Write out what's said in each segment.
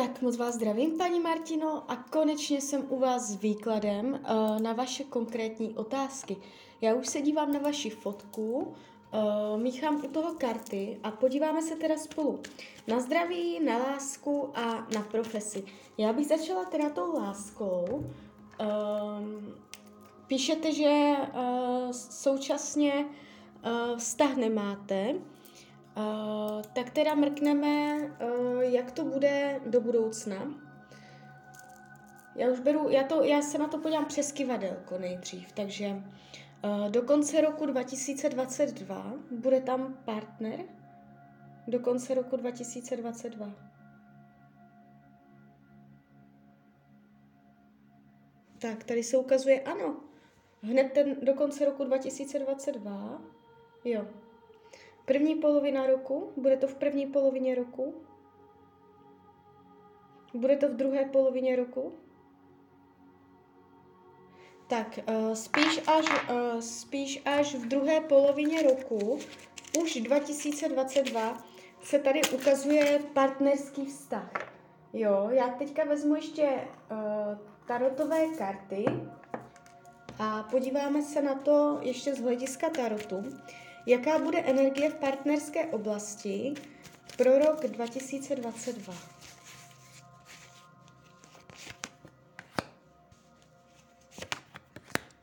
Tak moc vás zdravím, paní Martino, a konečně jsem u vás s výkladem uh, na vaše konkrétní otázky. Já už se dívám na vaši fotku, uh, míchám u toho karty a podíváme se teda spolu na zdraví, na lásku a na profesi. Já bych začala teda tou láskou. Uh, píšete, že uh, současně uh, vztah nemáte, Tak teda mrkneme, uh, jak to bude do budoucna. Já už beru, já, to, já se na to podívám přes kivadelko nejdřív, takže uh, do konce roku 2022 bude tam partner. Do konce roku 2022. Tak, tady se ukazuje ano. Hned ten do konce roku 2022. Jo, První polovina roku? Bude to v první polovině roku? Bude to v druhé polovině roku? Tak, uh, spíš, až, uh, spíš až v druhé polovině roku, už 2022, se tady ukazuje partnerský vztah. Jo, já teďka vezmu ještě uh, tarotové karty a podíváme se na to ještě z hlediska tarotu. Jaká bude energie v partnerské oblasti pro rok 2022?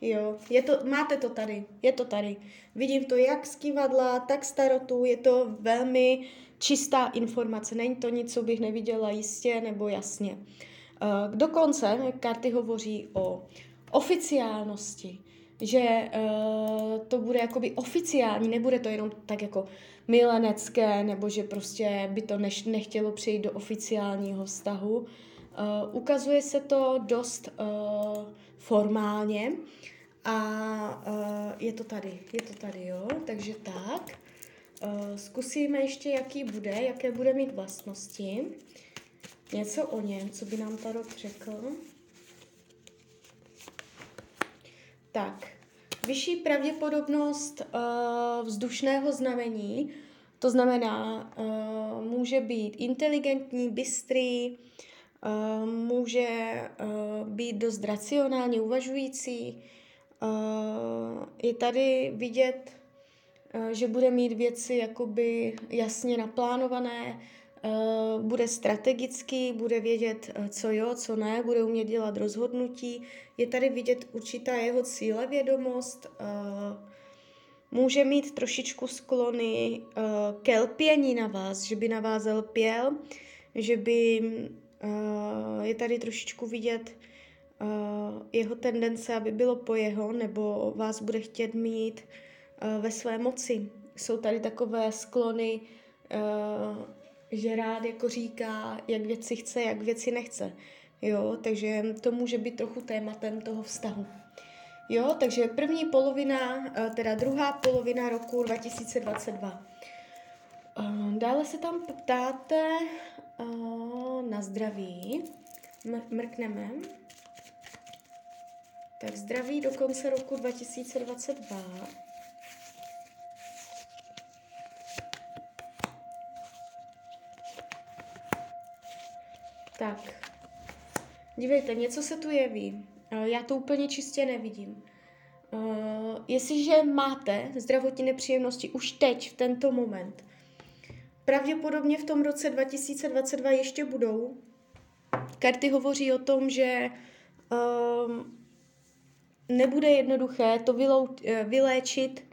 Jo, je to, máte to tady, je to tady. Vidím to jak z kivadla, tak z tarotu, je to velmi čistá informace, není to nic, co bych neviděla jistě nebo jasně. Eh, dokonce karty hovoří o oficiálnosti, že uh, to bude jakoby oficiální, nebude to jenom tak jako milenecké, nebo že prostě by to neš- nechtělo přejít do oficiálního vztahu. Uh, ukazuje se to dost uh, formálně a uh, je to tady, je to tady, jo, takže tak. Uh, zkusíme ještě, jaký bude, jaké bude mít vlastnosti. Něco o něm, co by nám Tarot řekl. Tak, vyšší pravděpodobnost uh, vzdušného znamení, to znamená, uh, může být inteligentní, bystrý, uh, může uh, být dost racionálně uvažující. Uh, je tady vidět, uh, že bude mít věci jakoby jasně naplánované, bude strategický, bude vědět, uh, co jo, co ne, bude umět dělat rozhodnutí. Je tady vidět určitá jeho cílevědomost, uh, může mít trošičku sklony ke lpění na vás, že by na vás lpěl, že by je tady trošičku vidět jeho tendence, aby bylo po jeho, nebo vás bude chtět mít ve své moci. Jsou tady takové sklony že rád jako říká, jak věci chce, jak věci nechce. Jo, takže to může být trochu tématem toho vztahu. Jo, takže první polovina, eh, teda druhá polovina roku 2022. Eh, dále se tam ptáte eh, na zdraví. Mrkneme. Tak zdraví do konce roku 2022. Tak, dívejte, něco se tu jeví. Já to úplně čistě nevidím. Uh, jestliže máte zdravotní nepříjemnosti už teď, v tento moment, pravděpodobně v tom roce 2022 ještě budou. Karty hovoří o tom, že uh, nebude jednoduché to eh, vyléčit,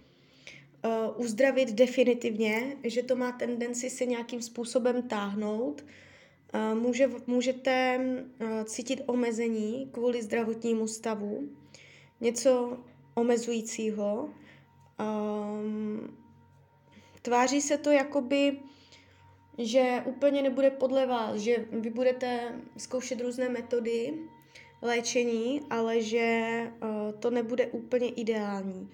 uzdravit definitivně, že to má tendenci se nějakým způsobem táhnout, Může, můžete cítit omezení kvůli zdravotnímu stavu, něco omezujícího. Tváří se to jakoby, že úplně nebude podle vás, že vy budete zkoušet různé metody léčení, ale že to nebude úplně ideální.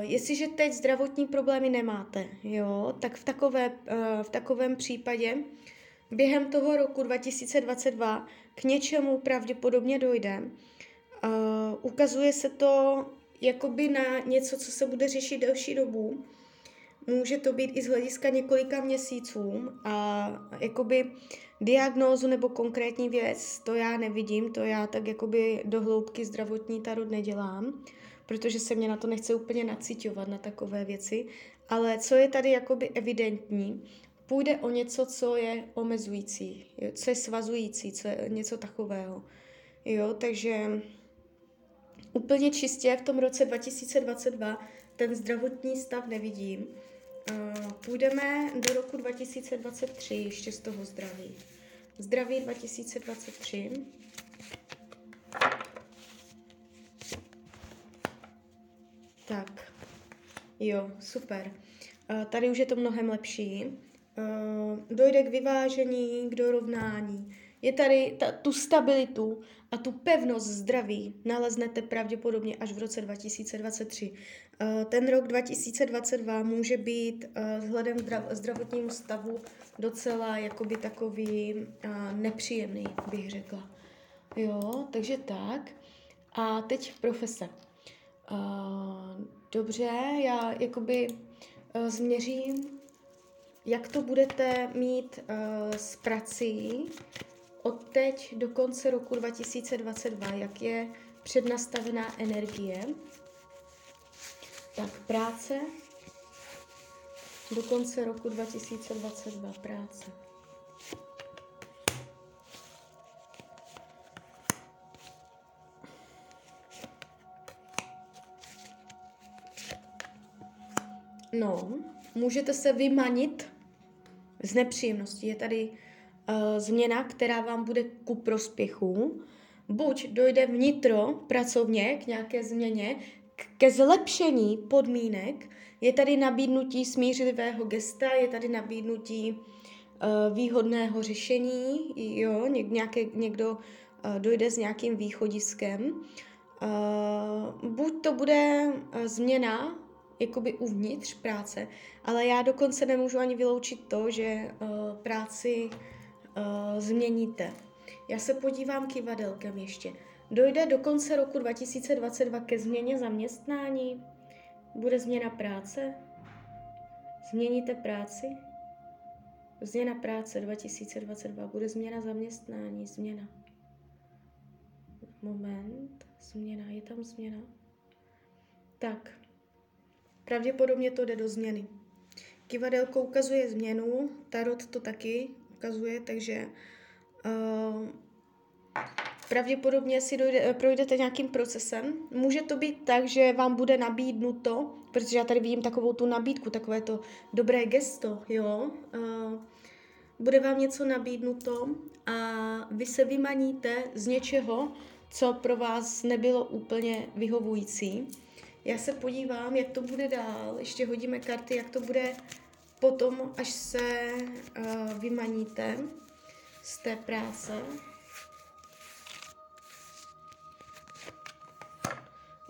Jestliže teď zdravotní problémy nemáte, jo, tak v, takové, v takovém případě během toho roku 2022 k něčemu pravděpodobně dojde. Uh, ukazuje se to jakoby na něco, co se bude řešit delší dobu. Může to být i z hlediska několika měsíců a jakoby Diagnózu nebo konkrétní věc, to já nevidím, to já tak jakoby do hloubky zdravotní tarot nedělám, protože se mě na to nechce úplně nacitovat na takové věci, ale co je tady jakoby evidentní, půjde o něco, co je omezující, co je svazující, co je něco takového. Jo, takže úplně čistě v tom roce 2022 ten zdravotní stav nevidím. Půjdeme do roku 2023 ještě z toho zdraví. Zdraví 2023. Tak, jo, super. Tady už je to mnohem lepší. Dojde k vyvážení, k dorovnání. Je tady ta, tu stabilitu a tu pevnost zdraví naleznete pravděpodobně až v roce 2023. Eh, ten rok 2022 může být eh, vzhledem k zdravotnímu stavu docela jakoby takový eh, nepříjemný, bych řekla. Jo, takže tak. A teď profese. Dobře, já jakoby změřím, jak to budete mít s prací od teď do konce roku 2022, jak je přednastavená energie. Tak práce do konce roku 2022 práce. No, můžete se vymanit z nepříjemností. Je tady uh, změna, která vám bude ku prospěchu. Buď dojde vnitro pracovně k nějaké změně, ke zlepšení podmínek je tady nabídnutí smířlivého gesta, je tady nabídnutí uh, výhodného řešení, jo, nějaké, někdo uh, dojde s nějakým východiskem. Uh, buď to bude změna jakoby uvnitř práce, ale já dokonce nemůžu ani vyloučit to, že uh, práci uh, změníte. Já se podívám kivadelkem ještě. Dojde do konce roku 2022 ke změně zaměstnání? Bude změna práce? Změníte práci? Změna práce 2022. Bude změna zaměstnání? Změna. Moment. Změna. Je tam změna? Tak. Pravděpodobně to jde do změny. Kivadelko ukazuje změnu, tarot to taky ukazuje, takže uh, pravděpodobně si dojde, projdete nějakým procesem. Může to být tak, že vám bude nabídnuto, protože já tady vidím takovou tu nabídku, takové to dobré gesto, jo. Uh, bude vám něco nabídnuto a vy se vymaníte z něčeho, co pro vás nebylo úplně vyhovující. Já se podívám, jak to bude dál, ještě hodíme karty, jak to bude potom, až se uh, vymaníte z té práce.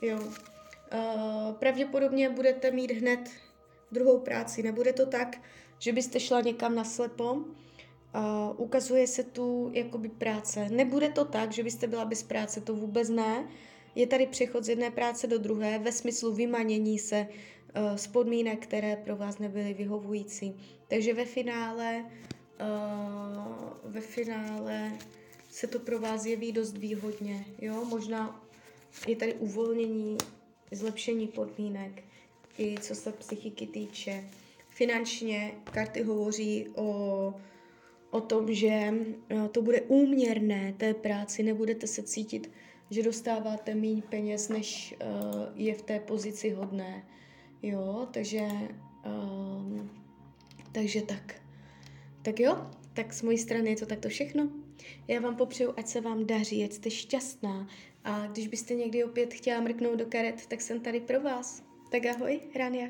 Jo. Uh, pravděpodobně budete mít hned druhou práci. Nebude to tak, že byste šla někam naslepo. Uh, ukazuje se tu jakoby práce. Nebude to tak, že byste byla bez práce, to vůbec ne. Je tady přechod z jedné práce do druhé ve smyslu vymanění se uh, z podmínek, které pro vás nebyly vyhovující. Takže ve finále, uh, ve finále se to pro vás jeví dost výhodně. Jo? Možná je tady uvolnění, zlepšení podmínek, i co se psychiky týče. Finančně karty hovoří o, o tom, že eh, to bude úměrné té práci, nebudete se cítit, že dostáváte méně peněz, než uh, je v té pozici hodné. Jo, takže, um, takže tak. Tak jo, tak z mojí strany je to takto všechno. Já vám popřeju, ať se vám daří, ať jste šťastná, a když byste někdy opět chtěla mrknout do karet, tak jsem tady pro vás. Tak ahoj, Rania.